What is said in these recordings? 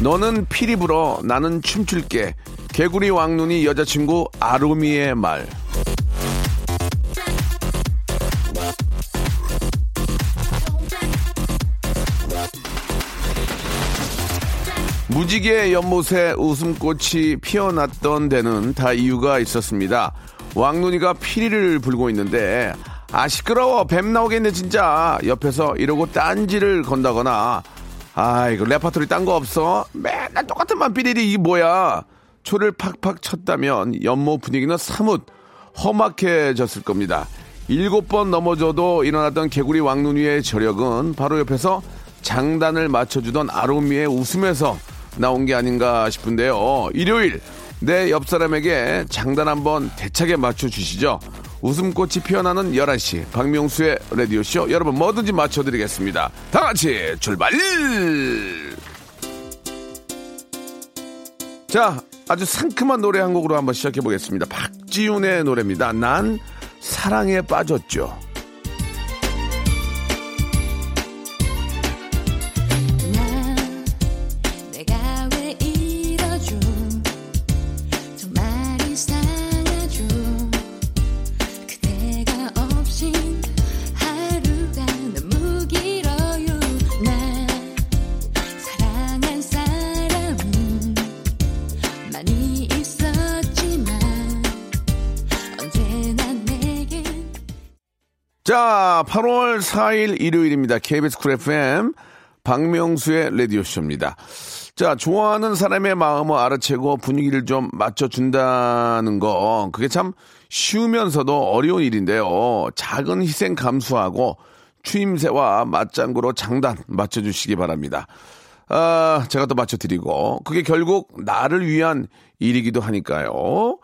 너는 피리 불어 나는 춤출게. 개구리 왕눈이 여자친구 아로미의 말. 무지개 연못에 웃음꽃이 피어났던 데는 다 이유가 있었습니다. 왕눈이가 피리를 불고 있는데 아 시끄러워. 뱀 나오겠네 진짜. 옆에서 이러고 딴지를 건다거나 아 이거 레파토리 딴 거 없어 맨날 똑같은 만 삐리리 이게 뭐야 초를 팍팍 쳤다면 연못 분위기는 사뭇 험악해졌을 겁니다. 일곱 번 넘어져도 일어났던 개구리 왕눈이의 저력은 바로 옆에서 장단을 맞춰주던 아로미의 웃음에서 나온 게 아닌가 싶은데요. 일요일 내 옆 사람에게 장단 한번 대차게 맞춰주시죠. 웃음꽃이 피어나는 11시 박명수의 라디오쇼 여러분 뭐든지 맞춰드리겠습니다. 다 같이 출발! 자 아주 상큼한 노래 한 곡으로 한번 시작해 보겠습니다. 박지훈의 노래입니다. 난 사랑에 빠졌죠. 자, 8월 4일 일요일입니다. KBS 쿨 FM 박명수의 라디오쇼입니다. 자, 좋아하는 사람의 마음을 알아채고 분위기를 좀 맞춰준다는 거, 그게 참 쉬우면서도 어려운 일인데요. 작은 희생 감수하고 추임새와 맞장구로 장단 맞춰주시기 바랍니다. 아, 제가 또 맞춰드리고, 그게 결국 나를 위한 일이기도 하니까요.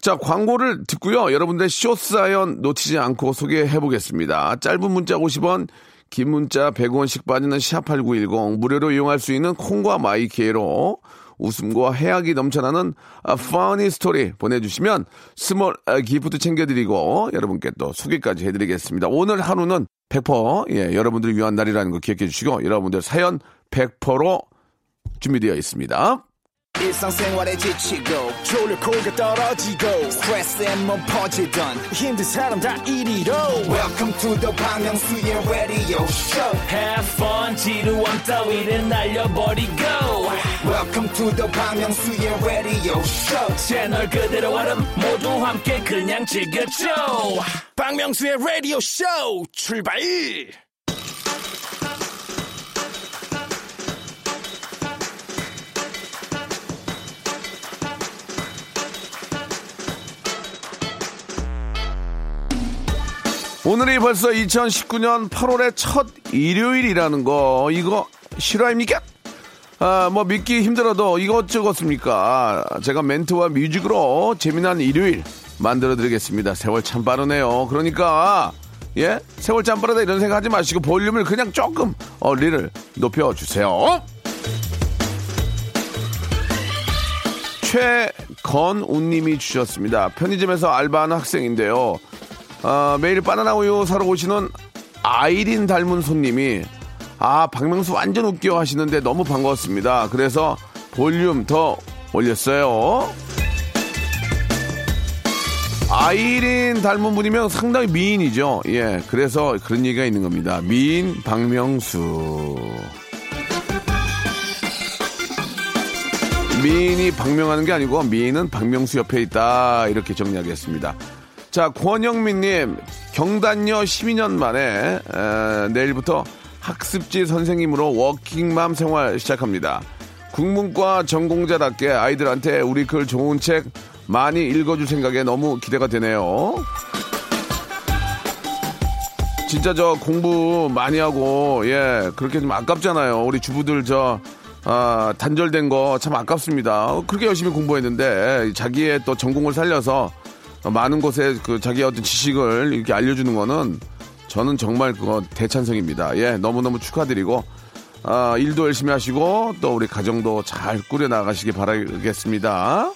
자, 광고를 듣고요. 여러분들 쇼사연 놓치지 않고 소개해 보겠습니다. 짧은 문자 50원, 긴 문자 100원씩 빠지는 샵8910, 무료로 이용할 수 있는 콩과 마이케이로 웃음과 해학이 넘쳐나는 아, funny story 보내주시면 small 아, gift 챙겨드리고 여러분께 또 소개까지 해드리겠습니다. 오늘 하루는 100% 예, 여러분들을 위한 날이라는 거 기억해 주시고 여러분들 사연 100%로 준비되어 있습니다. 일상생활에 지치고, 졸려 코가 떨어지고, 스트레스에 몸 퍼지던, 힘든 사람 다 이리로. welcome to the Bang Myung-soo's radio show. Have fun, 지루함 따위를 날려버리고. Welcome to the Bang Myung-soo's radio show. 채널 그대로 얼음 모두 함께 그냥 즐겨줘. 박명수의 라디오 쇼 출발 오늘이 벌써 2019년 8월의 첫 일요일이라는 거 이거 실화입니까? 아, 뭐 믿기 힘들어도 이것저것습니까? 제가 멘트와 뮤직으로 재미난 일요일 만들어 드리겠습니다. 세월 참 빠르네요. 그러니까 예? 세월 참 빠르다 이런 생각 하지 마시고 볼륨을 그냥 조금 어 리를 높여 주세요. 최건우님이 주셨습니다. 편의점에서 알바하는 학생인데요. 아, 매일 바나나 우유 사러 오시는 아이린 닮은 손님이 아 박명수 완전 웃겨 하시는데 너무 반가웠습니다. 그래서 볼륨 더 올렸어요. 아이린 닮은 분이면 상당히 미인이죠. 예, 그래서 그런 얘기가 있는 겁니다. 미인 박명수. 미인이 박명하는 게 아니고 미인은 박명수 옆에 있다 이렇게 정리하겠습니다. 자 권영민님 경단녀 12년 만에 에, 내일부터 학습지 선생님으로 워킹맘 생활 시작합니다. 국문과 전공자답게 아이들한테 우리 글 좋은 책 많이 읽어줄 생각에 너무 기대가 되네요. 진짜 저 공부 많이 하고 예 그렇게 좀 아깝잖아요. 우리 주부들 저 아, 단절된 거 참 아깝습니다. 그렇게 열심히 공부했는데 자기의 또 전공을 살려서 많은 곳에 그 자기의 어떤 지식을 이렇게 알려주는 거는 저는 정말 그거 대찬성입니다. 예, 너무너무 축하드리고 아, 일도 열심히 하시고 또 우리 가정도 잘 꾸려 나가시기 바라겠습니다.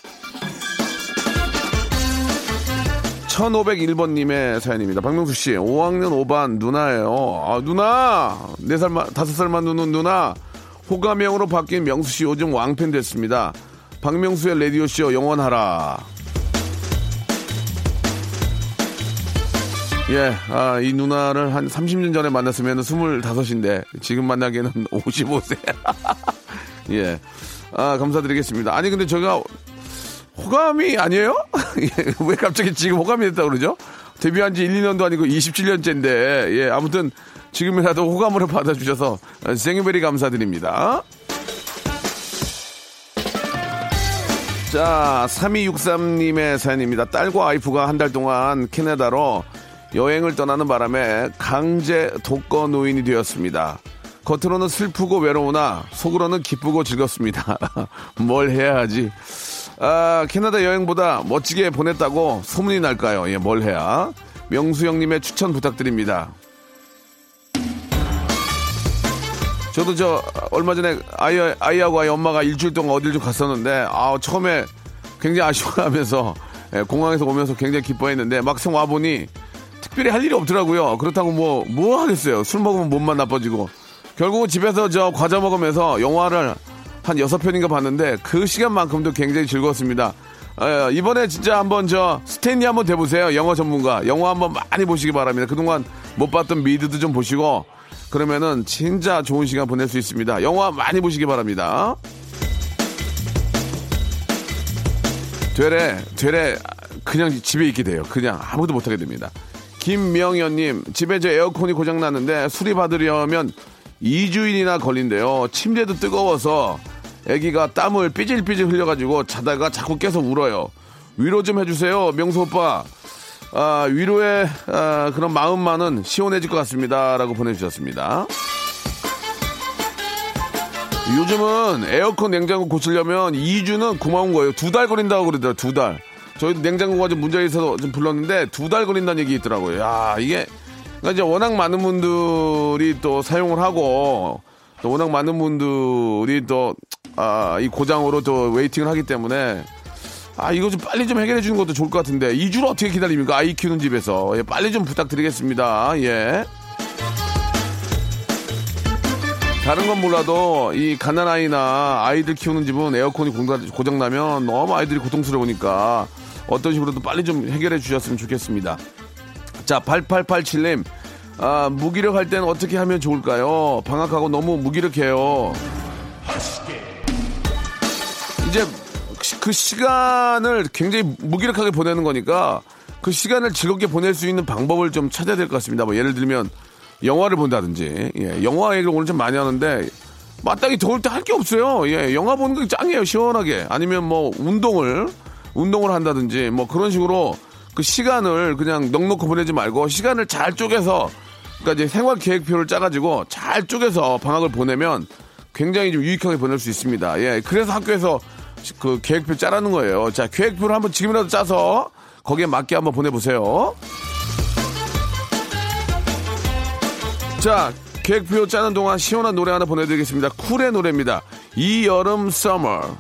1501번님의 사연입니다. 박명수 씨, 5학년 5반 누나예요. 아, 누나! 4살만, 5살만 누는 누나. 호감형으로 바뀐 명수 씨 요즘 왕팬 됐습니다. 박명수의 라디오쇼 영원하라. 예, 아, 이 누나를 한 30년 전에 만났으면 25인데, 지금 만나기에는 55세. 예. 아, 감사드리겠습니다. 아니, 근데 제가 호감이 아니에요? 예, 왜 갑자기 지금 호감이 됐다고 그러죠? 데뷔한 지 1, 2년도 아니고 27년째인데, 예, 아무튼 지금이라도 호감으로 받아주셔서 생유베리 감사드립니다. 자, 3263님의 사연입니다. 딸과 와이프가 한 달 동안 캐나다로 여행을 떠나는 바람에 강제 독거 노인이 되었습니다. 겉으로는 슬프고 외로우나 속으로는 기쁘고 즐겁습니다. 뭘 해야 하지? 아, 캐나다 여행보다 멋지게 보냈다고 소문이 날까요? 예, 뭘 해야? 명수 형님의 추천 부탁드립니다. 저도 저 얼마 전에 아이 아이하고 아이 엄마가 일주일 동안 어딜 좀 갔었는데 아 처음에 굉장히 아쉬워하면서 예, 공항에서 오면서 굉장히 기뻐했는데 막상 와 보니 특별히 할 일이 없더라고요. 그렇다고 뭐 뭐 하겠어요. 술 먹으면 몸만 나빠지고 결국은 집에서 저 과자 먹으면서 영화를 한 여섯 편인가 봤는데 그 시간만큼도 굉장히 즐거웠습니다. 어, 이번에 진짜 한번 저 스탠리 한번 돼보세요. 영어 전문가. 영화 한번 많이 보시기 바랍니다. 그동안 못 봤던 미드도 좀 보시고 그러면은 진짜 좋은 시간 보낼 수 있습니다. 영화 많이 보시기 바랍니다. 되레, 되레, 그냥 집에 있게 돼요. 그냥 아무도 못하게 됩니다. 김명현님, 집에 저 에어컨이 고장났는데 수리받으려면 2주일이나 걸린대요. 침대도 뜨거워서 아기가 땀을 삐질삐질 흘려가지고 자다가 자꾸 깨서 울어요. 위로 좀 해주세요, 명수 오빠. 아, 위로의 아, 그런 마음만은 시원해질 것 같습니다. 라고 보내주셨습니다. 요즘은 에어컨 냉장고 고치려면 2주는 고마운 거예요. 두 달 걸린다고 그러더라고요. 두 달. 저희도 냉장고가 좀 문제가 있어서 좀 불렀는데 두 달 걸린다는 얘기 있더라고요. 야, 이게 그러니까 이제 워낙 많은 분들이 또 사용을 하고 또 워낙 많은 분들이 또 아, 이 고장으로 또 웨이팅을 하기 때문에 아, 이거 좀 빨리 좀 해결해 주는 것도 좋을 것 같은데 2주를 어떻게 기다립니까? 아이 키우는 집에서. 예, 빨리 좀 부탁드리겠습니다. 예. 다른 건 몰라도 이 가난 아이나 아이들 키우는 집은 에어컨이 고장 나면 너무 아이들이 고통스러우니까 어떤 식으로도 빨리 좀 해결해 주셨으면 좋겠습니다. 자, 8887님. 아, 무기력할 때는 어떻게 하면 좋을까요? 방학하고 너무 무기력해요. 이제 그 시간을 굉장히 무기력하게 보내는 거니까 그 시간을 즐겁게 보낼 수 있는 방법을 좀 찾아야 될 것 같습니다. 뭐 예를 들면 영화를 본다든지 예, 영화 얘기를 오늘 좀 많이 하는데 마땅히 더울 때 할 게 없어요. 예, 영화 보는 게 짱이에요. 시원하게. 아니면 뭐 운동을 운동을 한다든지 뭐 그런 식으로 그 시간을 그냥 넉넉히 보내지 말고 시간을 잘 쪼개서 그러니까 이제 생활 계획표를 짜가지고 잘 쪼개서 방학을 보내면 굉장히 좀 유익하게 보낼 수 있습니다. 예, 그래서 학교에서 그 계획표 짜라는 거예요. 자, 계획표를 한번 지금이라도 짜서 거기에 맞게 한번 보내보세요. 자, 계획표 짜는 동안 시원한 노래 하나 보내드리겠습니다. 쿨의 노래입니다. 이 여름 서머.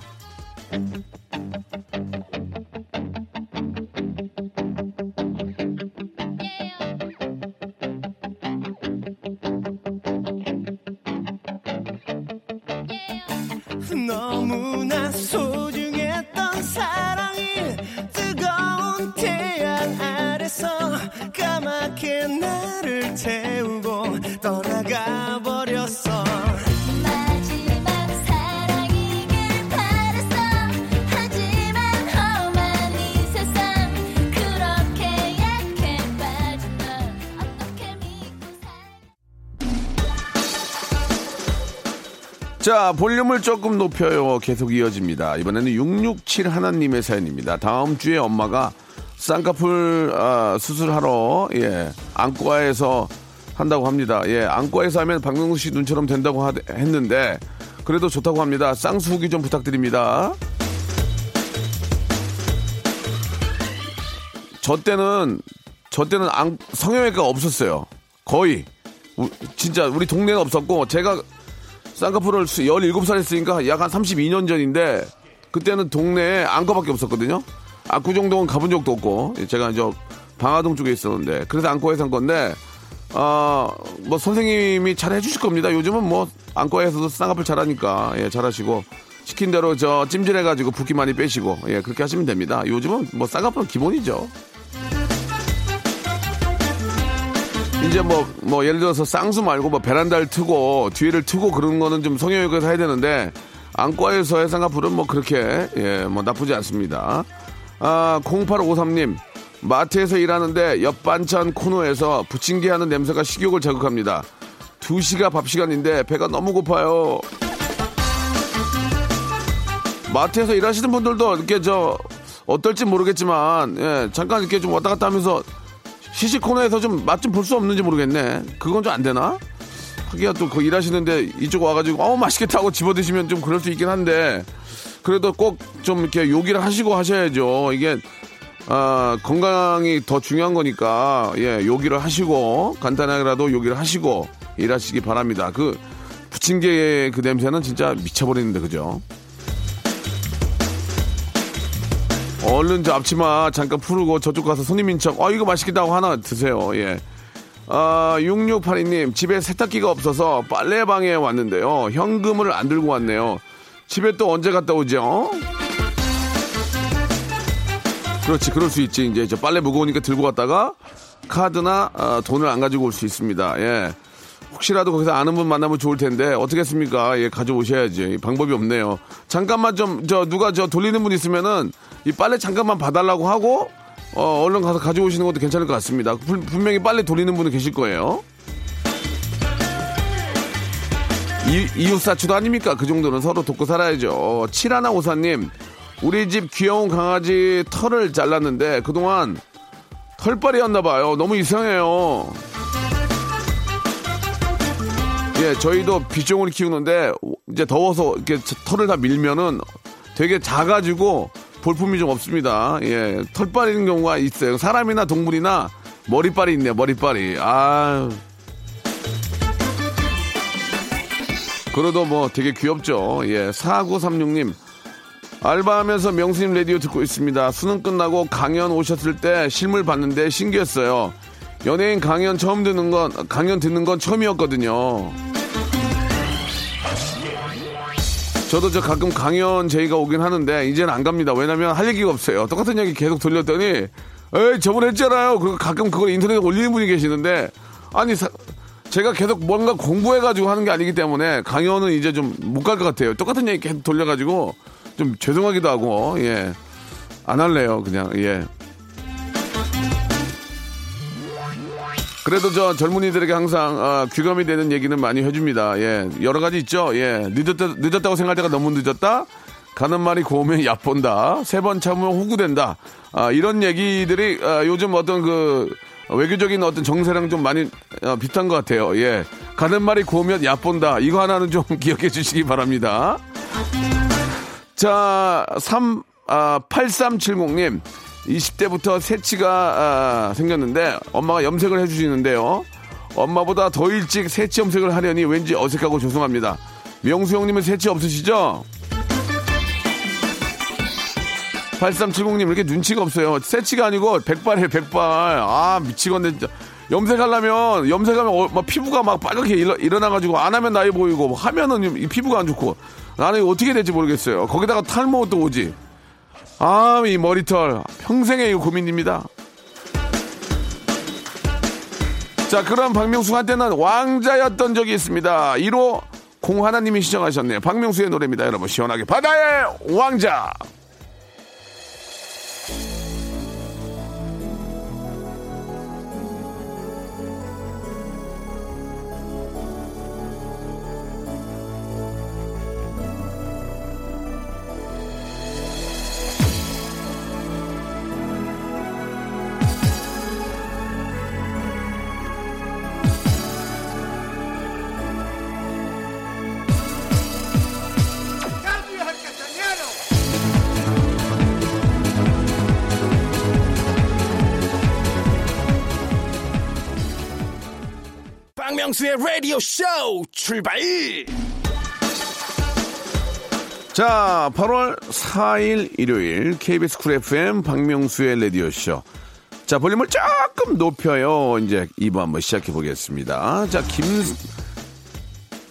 자, 볼륨을 조금 높여요. 계속 이어집니다. 이번에는 667 하나님의 사연입니다. 다음 주에 엄마가 쌍꺼풀 아, 수술하러 예, 안과에서 한다고 합니다. 예, 안과에서 하면 박명수 씨 눈처럼 된다고 하- 했는데 그래도 좋다고 합니다. 쌍수 후기 좀 부탁드립니다. 저 때는 저 때는 안- 성형외과가 없었어요. 거의 우- 진짜 우리 동네가 없었고 제가 쌍꺼풀을 17살 했으니까 약 한 32년 전인데 그때는 동네에 안과밖에 없었거든요. 압구정동은 가본 적도 없고 제가 저 방화동 쪽에 있었는데 그래서 안과에서 한 건데 어 뭐 선생님이 잘 해주실 겁니다. 요즘은 뭐 안과에서도 쌍꺼풀 잘하니까 예 잘하시고 시킨 대로 저 찜질해가지고 붓기 많이 빼시고 예 그렇게 하시면 됩니다. 요즘은 뭐 쌍꺼풀은 기본이죠. 이제 뭐, 뭐, 예를 들어서 쌍수 말고 뭐 베란다를 트고 뒤를 트고 그런 거는 좀 성형외과에서 해야 되는데 안과에서의 쌍꺼풀은 뭐 그렇게, 예, 뭐 나쁘지 않습니다. 아, 0853님. 마트에서 일하는데 옆 반찬 코너에서 부침개 하는 냄새가 식욕을 자극합니다. 2시가 밥 시간인데 배가 너무 고파요. 마트에서 일하시는 분들도 이렇게 저 어떨지 모르겠지만 예, 잠깐 이렇게 좀 왔다 갔다 하면서 시식 코너에서 좀 맛 좀 볼 수 없는지 모르겠네. 그건 좀 안 되나? 하기야 또 그 일하시는데 이쪽 와가지고 어우 맛있겠다 하고 집어 드시면 좀 그럴 수 있긴 한데 그래도 꼭 좀 이렇게 요기를 하시고 하셔야죠. 이게 아, 건강이 더 중요한 거니까 예 요기를 하시고 간단하게라도 요기를 하시고 일하시기 바랍니다. 그 부침개의 그 냄새는 진짜 미쳐버리는데 그죠? 얼른 저 앞치마 잠깐 풀고 저쪽 가서 손님 인척 어 이거 맛있겠다 고 하나 드세요 예. 아 6682님 집에 세탁기가 없어서 빨래방에 왔는데요 현금을 안 들고 왔네요 집에 또 언제 갔다 오죠 그렇지 그럴 수 있지 이제 저 빨래 무거우니까 들고 갔다가 카드나 아, 돈을 안 가지고 올 수 있습니다 예 혹시라도 거기서 아는 분 만나면 좋을 텐데 어떻게 했습니까? 예, 가져오셔야지. 방법이 없네요. 잠깐만 좀 저 누가 저 돌리는 분 있으면은 이 빨래 잠깐만 봐달라고 하고 어, 얼른 가서 가져오시는 것도 괜찮을 것 같습니다. 분- 분명히 빨래 돌리는 분은 계실 거예요. 이, 이웃사추도 아닙니까? 그 정도는 서로 돕고 살아야죠. 칠하나 오사님, 우리 집 귀여운 강아지 털을 잘랐는데 그동안 털빨이었나 봐요. 너무 이상해요. 예, 저희도 비종을 키우는데 이제 더워서 이렇게 털을 다 밀면은 되게 작아지고 볼품이 좀 없습니다. 예, 털 빠리는 경우가 있어요. 사람이나 동물이나 머리빨이 있네요. 머리빨이. 아. 그래도 뭐 되게 귀엽죠. 예, 4936님. 알바하면서 명수님 라디오 듣고 있습니다. 수능 끝나고 강연 오셨을 때 실물 봤는데 신기했어요. 연예인 강연 처음 듣는 건, 강연 듣는 건 처음이었거든요. 저도 저 가끔 강연 제의가 오긴 하는데, 이제는 안 갑니다. 왜냐면 할 얘기가 없어요. 똑같은 얘기 계속 돌렸더니, 에이, 저번에 했잖아요. 그리고 가끔 그걸 인터넷에 올리는 분이 계시는데, 아니, 사- 제가 계속 뭔가 공부해가지고 하는 게 아니기 때문에 강연은 이제 좀 못 갈 것 같아요. 똑같은 얘기 계속 돌려가지고 좀 죄송하기도 하고, 예. 안 할래요, 그냥, 예. 그래도 저 젊은이들에게 항상 어, 귀감이 되는 얘기는 많이 해줍니다. 예, 여러 가지 있죠. 예, 늦었다, 늦었다고 생각할 때가 너무 늦었다. 가는 말이 고우면 얕본다. 세 번 참으면 호구된다. 아, 이런 얘기들이 아, 요즘 어떤 그 외교적인 어떤 정세랑 좀 많이 어, 비슷한 것 같아요. 예, 가는 말이 고우면 얕본다. 이거 하나는 좀 기억해 주시기 바랍니다. 자, 3, 아, 8370님. 20대부터 새치가 아, 생겼는데 엄마가 염색을 해주시는데요. 엄마보다 더 일찍 새치 염색을 하려니 왠지 어색하고 죄송합니다. 명수 형님은 새치 없으시죠? 8370님 이렇게 눈치가 없어요. 새치가 아니고 백발이에요, 백발. 아, 미치겠네. 염색하려면, 염색하면 어, 막 피부가 막 빨갛게 일어, 일어나가지고 안 하면 나이 보이고 뭐 하면은 이 피부가 안 좋고 나는 어떻게 될지 모르겠어요. 거기다가 탈모 또 오지. 아, 이 머리털. 평생의 이 고민입니다. 자, 그럼 박명수 한테는 왕자였던 적이 있습니다. 1호 공하나님이 시청하셨네요. 박명수의 노래입니다. 여러분, 시원하게. 바다의 왕자! 박명수의 라디오 쇼 출발 자, 8월 4일 일요일 KBS Cool FM 박명수의 라디오 쇼. 자, 볼륨을 조금 높여요. 이제 2부 한번 시작해 보겠습니다. 자, 김,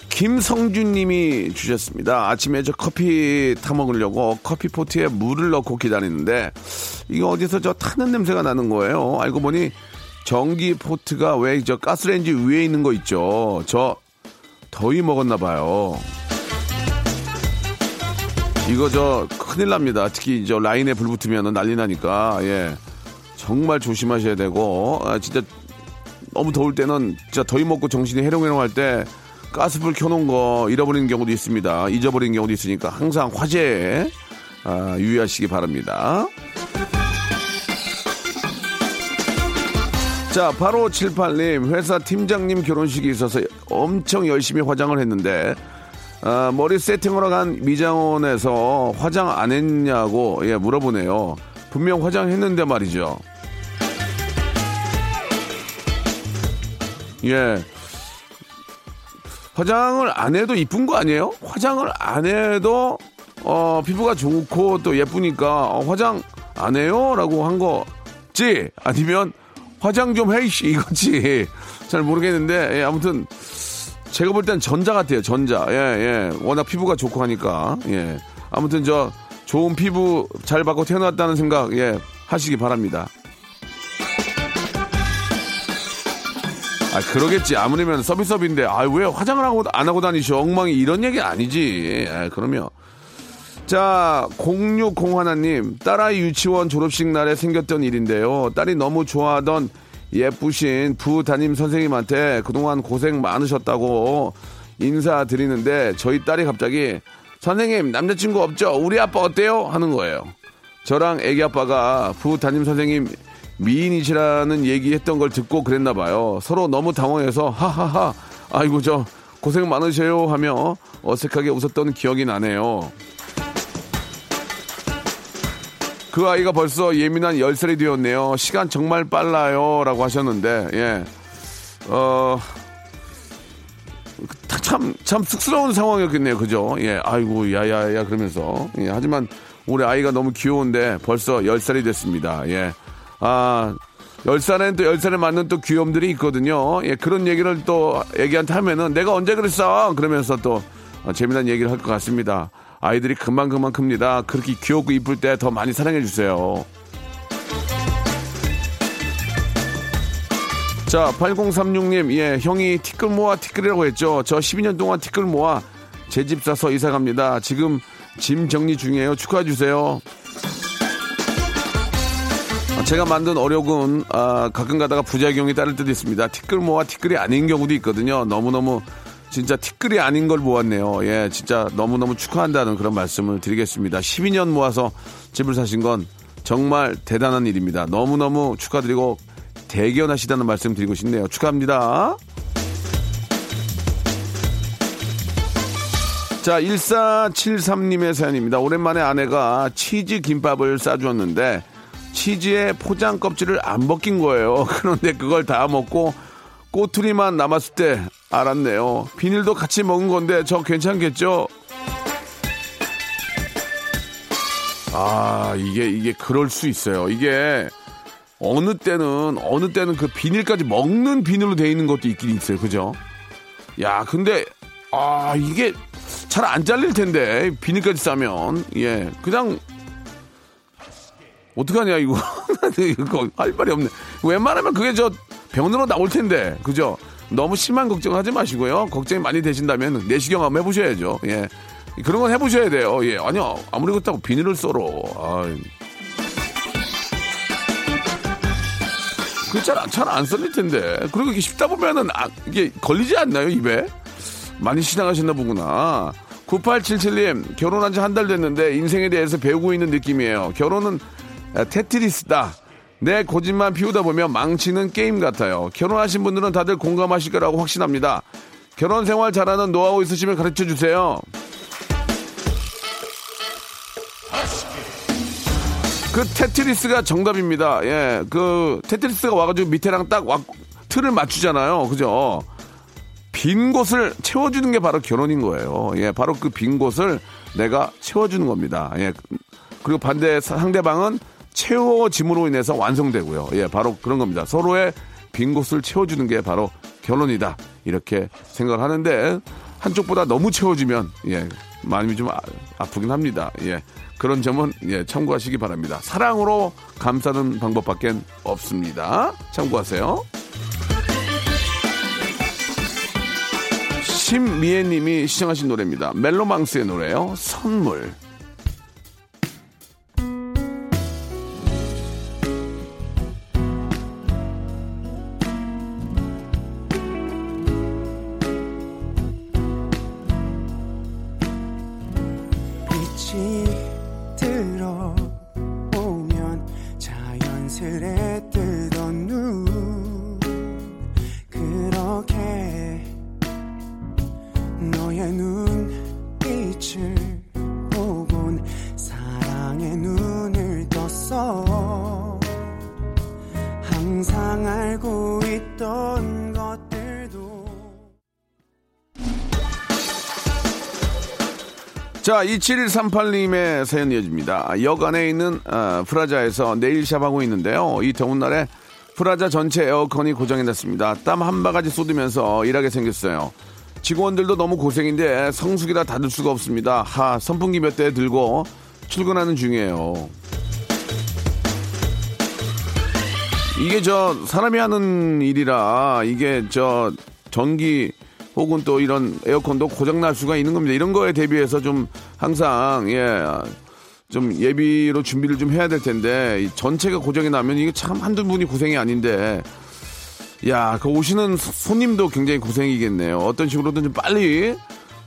김성준 님이 주셨습니다. 아침에 저 커피 타 먹으려고 커피 포트에 물을 넣고 기다리는데 이게 어디서 저 타는 냄새가 나는 거예요. 알고 보니 전기 포트가 왜 저 가스레인지 위에 있는 거 있죠. 저 더위 먹었나 봐요. 이거 저 큰일 납니다. 특히 저 라인에 불 붙으면 난리 나니까 예 정말 조심하셔야 되고 아, 진짜 너무 더울 때는 진짜 더위 먹고 정신이 해롱해롱 할 때 가스불 켜놓은 거 잃어버리는 경우도 있습니다. 잊어버리는 경우도 있으니까 항상 화재에 아, 유의하시기 바랍니다. 자, 바로 78님, 회사 팀장님 결혼식이 있어서 엄청 열심히 화장을 했는데, 아, 머리 세팅하러 간 미장원에서 화장 안 했냐고, 예, 물어보네요. 분명 화장했는데 말이죠. 예. 화장을 안 해도 이쁜 거 아니에요? 화장을 안 해도, 어, 피부가 좋고 또 예쁘니까, 어, 화장 안 해요? 라고 한 거지? 아니면, 화장 좀 해, 이씨, 이거지. 잘 모르겠는데, 예, 아무튼, 제가 볼 땐 전자 같아요, 전자. 예, 예. 워낙 피부가 좋고 하니까, 예. 아무튼 저, 좋은 피부 잘 받고 태어났다는 생각, 예, 하시기 바랍니다. 아, 그러겠지. 아무리면 서비스업인데, 아, 왜 화장을 하고, 안 하고 다니셔? 엉망이 이런 얘기 아니지. 예, 그러면. 자, 0601님, 딸아이 유치원 졸업식 날에 생겼던 일인데요. 딸이 너무 좋아하던 예쁘신 부 담임 선생님한테 그동안 고생 많으셨다고 인사드리는데 저희 딸이 갑자기 선생님 남자친구 없죠? 우리 아빠 어때요? 하는 거예요. 저랑 애기 아빠가 부 담임 선생님 미인이시라는 얘기했던 걸 듣고 그랬나 봐요. 서로 너무 당황해서 하하하 아이고 저 고생 많으셔요 하며 어색하게 웃었던 기억이 나네요. 그 아이가 벌써 예민한 10살이 되었네요. 시간 정말 빨라요. 라고 하셨는데, 예. 어, 참, 참 쑥스러운 상황이었겠네요. 그죠? 예. 아이고, 야 야 야. 그러면서. 예. 하지만 우리 아이가 너무 귀여운데 벌써 10살이 됐습니다. 예. 아, 10살엔 또 10살에 맞는 또 귀염들이 있거든요. 예. 그런 얘기를 또 애기한테 하면은 내가 언제 그랬어? 그러면서 또 어, 재미난 얘기를 할 것 같습니다. 아이들이 금방 금방 큽니다. 그렇게 귀엽고 이쁠 때 더 많이 사랑해 주세요. 자, 8036님, 예, 형이 티끌 모아 티끌이라고 했죠. 저 12년 동안 티끌 모아 제 집 사서 이사 갑니다. 지금 짐 정리 중이에요. 축하해 주세요. 아, 제가 만든 어력은 아, 가끔 가다가 부작용이 따를 때도 있습니다. 티끌 모아 티끌이 아닌 경우도 있거든요. 너무너무 진짜 티끌이 아닌 걸 모았네요. 예, 진짜 너무너무 축하한다는 그런 말씀을 드리겠습니다. 12년 모아서 집을 사신 건 정말 대단한 일입니다. 너무너무 축하드리고 대견하시다는 말씀 드리고 싶네요. 축하합니다. 자, 1473님의 사연입니다. 오랜만에 아내가 치즈 김밥을 싸주었는데 치즈의 포장 껍질을 안 벗긴 거예요. 그런데 그걸 다 먹고 꼬투리만 남았을 때 알았네요. 비닐도 같이 먹은 건데 저 괜찮겠죠? 아, 이게, 이게 그럴 수 있어요. 이게 어느 때는, 어느 때는 그 비닐까지 먹는 비닐로 돼 있는 것도 있긴 있어요. 그죠? 야, 근데, 아, 이게 잘 안 잘릴 텐데. 비닐까지 싸면. 예. 그냥, 어떡하냐, 이거. 이거 할 말이 없네. 웬만하면 그게 저 병원으로 나올 텐데. 그죠? 너무 심한 걱정하지 마시고요. 걱정이 많이 되신다면 내시경 한번 해보셔야죠. 예. 그런 건 해보셔야 돼요. 예. 아니요. 아무리 그렇다고 비닐을 썰어. 아이. 그잘잘안 썰릴 텐데. 그리고 이게 씹다 보면은 아, 이게 걸리지 않나요 입에? 많이 시장하셨나 보구나. 9877님 결혼한 지 한 달 됐는데 인생에 대해서 배우고 있는 느낌이에요. 결혼은 아, 테트리스다. 내 고집만 피우다 보면 망치는 게임 같아요. 결혼하신 분들은 다들 공감하실 거라고 확신합니다. 결혼 생활 잘하는 노하우 있으시면 가르쳐 주세요. 그 테트리스가 정답입니다. 예, 그 테트리스가 와가지고 밑에랑 딱 와, 틀을 맞추잖아요. 그죠? 빈 곳을 채워주는 게 바로 결혼인 거예요. 예, 바로 그 빈 곳을 내가 채워주는 겁니다. 예, 그리고 반대 상대방은 채워짐으로 인해서 완성되고요. 예, 바로 그런 겁니다. 서로의 빈 곳을 채워주는 게 바로 결혼이다. 이렇게 생각을 하는데 한쪽보다 너무 채워주면 예, 마음이 좀 아, 아프긴 합니다. 예. 그런 점은 예, 참고하시기 바랍니다. 사랑으로 감싸는 방법밖에 없습니다. 참고하세요. 심미애님이 시청하신 노래입니다. 멜로망스의 노래요. 선물. 자, 27138님의 사연 이어집니다. 역 안에 있는 아, 프라자에서 네일샵 하고 있는데요. 이 더운 날에 프라자 전체 에어컨이 고장이 났습니다. 땀 한 바가지 쏟으면서 일하게 생겼어요. 직원들도 너무 고생인데 성수기라 닫을 수가 없습니다. 하, 선풍기 몇 대 들고 출근하는 중이에요. 이게 저 사람이 하는 일이라 이게 저 전기 혹은 또 이런 에어컨도 고장 날 수가 있는 겁니다. 이런 거에 대비해서 좀 항상 예. 좀 예비로 준비를 좀 해야 될 텐데 이 전체가 고장이 나면 이게 참 한두 분이 고생이 아닌데 야, 그 오시는 소- 손님도 굉장히 고생이겠네요. 어떤 식으로든 좀 빨리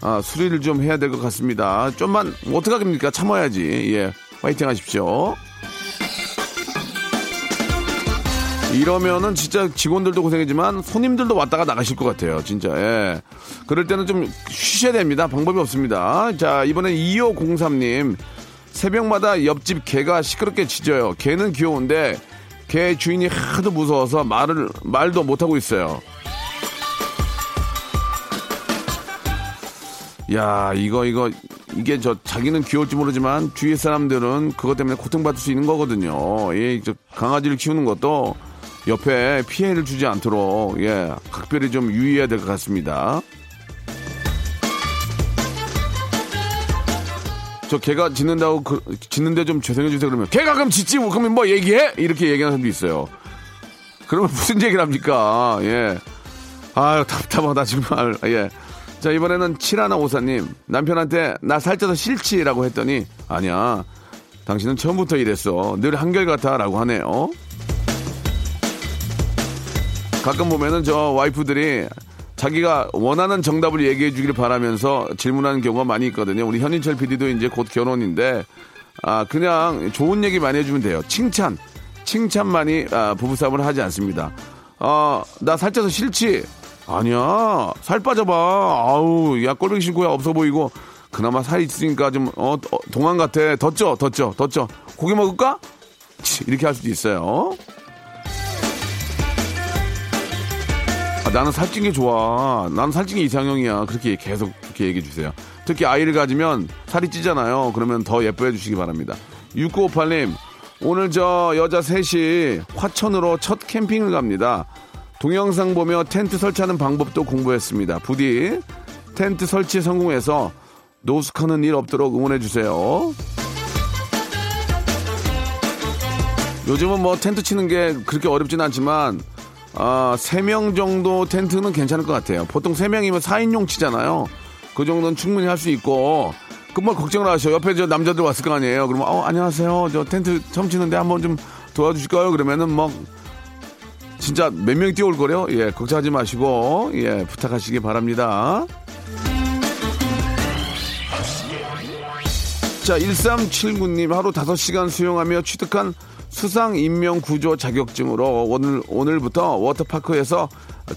아, 수리를 좀 해야 될 것 같습니다. 좀만 뭐 어떡하겠습니까? 참아야지. 예. 파이팅 하십시오. 이러면은 진짜 직원들도 고생이지만 손님들도 왔다가 나가실 것 같아요. 진짜. 예. 그럴 때는 좀 쉬셔야 됩니다. 방법이 없습니다. 자, 이번엔 2503님. 새벽마다 옆집 개가 시끄럽게 짖어요. 개는 귀여운데 개 주인이 하도 무서워서 말을 말도 못 하고 있어요. 야, 이거 이거 이게 저 자기는 귀여울지 모르지만 주위 사람들은 그것 때문에 고통받을 수 있는 거거든요. 예, 저 강아지를 키우는 것도 옆에 피해를 주지 않도록 예, 각별히 좀 유의해야 될 것 같습니다. 저 개가 짖는다고 그, 짖는데 좀 죄송해 주세요 그러면 개가 그럼 짖지 뭐 그러면 뭐 얘기해 이렇게 얘기하는 사람도 있어요. 그러면 무슨 얘기를 합니까? 예. 아유 답답하다 정말. 예. 자 이번에는 칠하나 오사님 남편한테 나 살쪄서 싫지라고 했더니 아니야 당신은 처음부터 이랬어 늘 한결같아라고 하네요. 가끔 보면은 저 와이프들이 자기가 원하는 정답을 얘기해 주기를 바라면서 질문하는 경우가 많이 있거든요. 우리 현인철 PD도 이제 곧 결혼인데, 아, 그냥 좋은 얘기 많이 해주면 돼요. 칭찬. 칭찬만이 아, 부부싸움을 하지 않습니다. 아, 나 살쪄서 싫지? 아니야. 살 빠져봐. 아우, 야, 꼴보기 싫고야 없어 보이고. 그나마 살 있으니까 좀, 어, 어, 동안 같아. 더 쪄, 더 쪄, 더 쪄. 고기 먹을까? 치, 이렇게 할 수도 있어요. 나는 살찐 게 좋아. 나는 살찐 게 이상형이야. 그렇게 계속 그렇게 얘기해 주세요. 특히 아이를 가지면 살이 찌잖아요. 그러면 더 예뻐해 주시기 바랍니다. 6958님, 오늘 저 여자 셋이 화천으로 첫 캠핑을 갑니다. 동영상 보며 텐트 설치하는 방법도 공부했습니다. 부디 텐트 설치 성공해서 노숙하는 일 없도록 응원해 주세요. 요즘은 뭐 텐트 치는 게 그렇게 어렵진 않지만 아, 3명 정도 텐트는 괜찮을 것 같아요. 보통 3명이면 4인용 치잖아요. 그 정도는 충분히 할 수 있고, 그뭐 걱정을 하셔. 옆에 저 남자들 왔을 거 아니에요. 그러면, 어, 안녕하세요. 저 텐트 처음 치는데 한번 좀 도와주실까요? 그러면은 뭐, 진짜 몇 명이 뛰어올 거래요? 예, 걱정하지 마시고, 예, 부탁하시기 바랍니다. 자, 1379님 하루 5시간 수영하며 취득한 수상 인명 구조 자격증으로 오늘 오늘부터 워터파크에서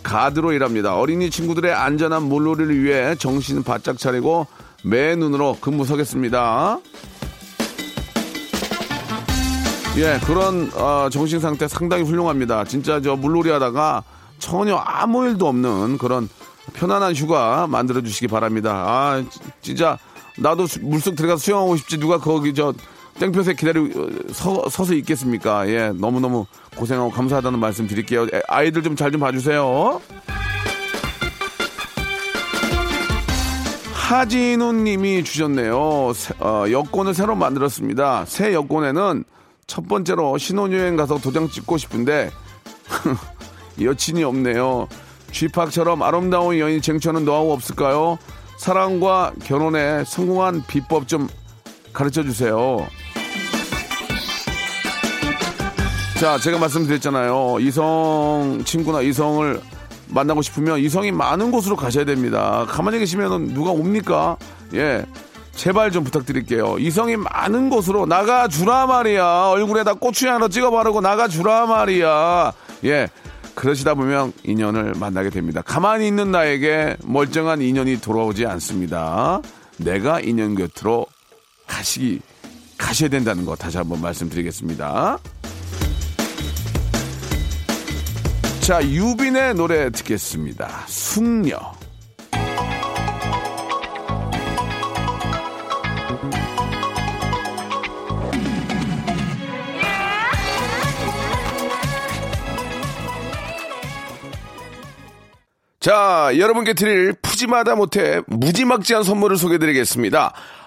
가드로 일합니다. 어린이 친구들의 안전한 물놀이를 위해 정신 바짝 차리고 매 눈으로 근무 서겠습니다. 예, 그런 어, 정신 상태 상당히 훌륭합니다. 진짜 저 물놀이 하다가 전혀 아무 일도 없는 그런 편안한 휴가 만들어 주시기 바랍니다. 아, 지- 진짜 나도 수- 물속 들어가서 수영하고 싶지 누가 거기 저 땡볕에 기다리고 어, 서, 서서 있겠습니까? 예, 너무너무 고생하고 감사하다는 말씀 드릴게요. 에, 아이들 좀잘좀 봐주세요. 하진우 님이 주셨네요. 새- 어, 여권을 새로 만들었습니다. 새 여권에는 첫 번째로 신혼여행 가서 도장 찍고 싶은데 여친이 없네요. 쥐팍처럼 아름다운 연인 쟁취하는 노하우 없을까요? 사랑과 결혼에 성공한 비법 좀 가르쳐 주세요. 자, 제가 말씀드렸잖아요. 이성 친구나 이성을 만나고 싶으면 이성이 많은 곳으로 가셔야 됩니다. 가만히 계시면 누가 옵니까? 예. 제발 좀 부탁드릴게요. 이성이 많은 곳으로 나가주라 말이야. 얼굴에다 고추 하나 찍어 바르고 나가주라 말이야. 예. 그러시다 보면 인연을 만나게 됩니다. 가만히 있는 나에게 멀쩡한 인연이 돌아오지 않습니다. 내가 인연 곁으로 가시기, 가셔야 된다는 거 다시 한번 말씀드리겠습니다. 자, 유빈의 노래 듣겠습니다. 숙녀. 자, 여러분께 드릴 푸짐하다 못해 무지막지한 선물을 소개드리겠습니다.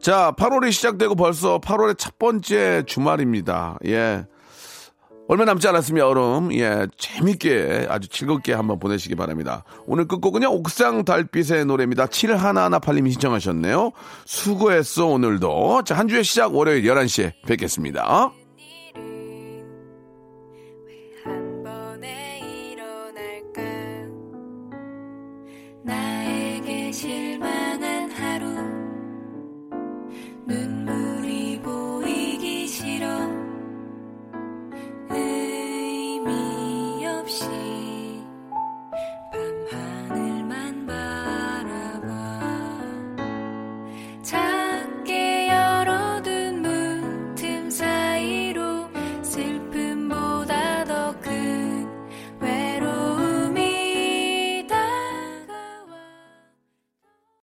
자, 8월이 시작되고 벌써 8월의 첫 번째 주말입니다. 예. 얼마 남지 않았으면 여름, 예, 재밌게 아주 즐겁게 한번 보내시기 바랍니다. 오늘 끝곡은요, 옥상 달빛의 노래입니다. 7118님이 신청하셨네요. 수고했어, 오늘도. 자, 한 주의 시작 월요일 11시에 뵙겠습니다.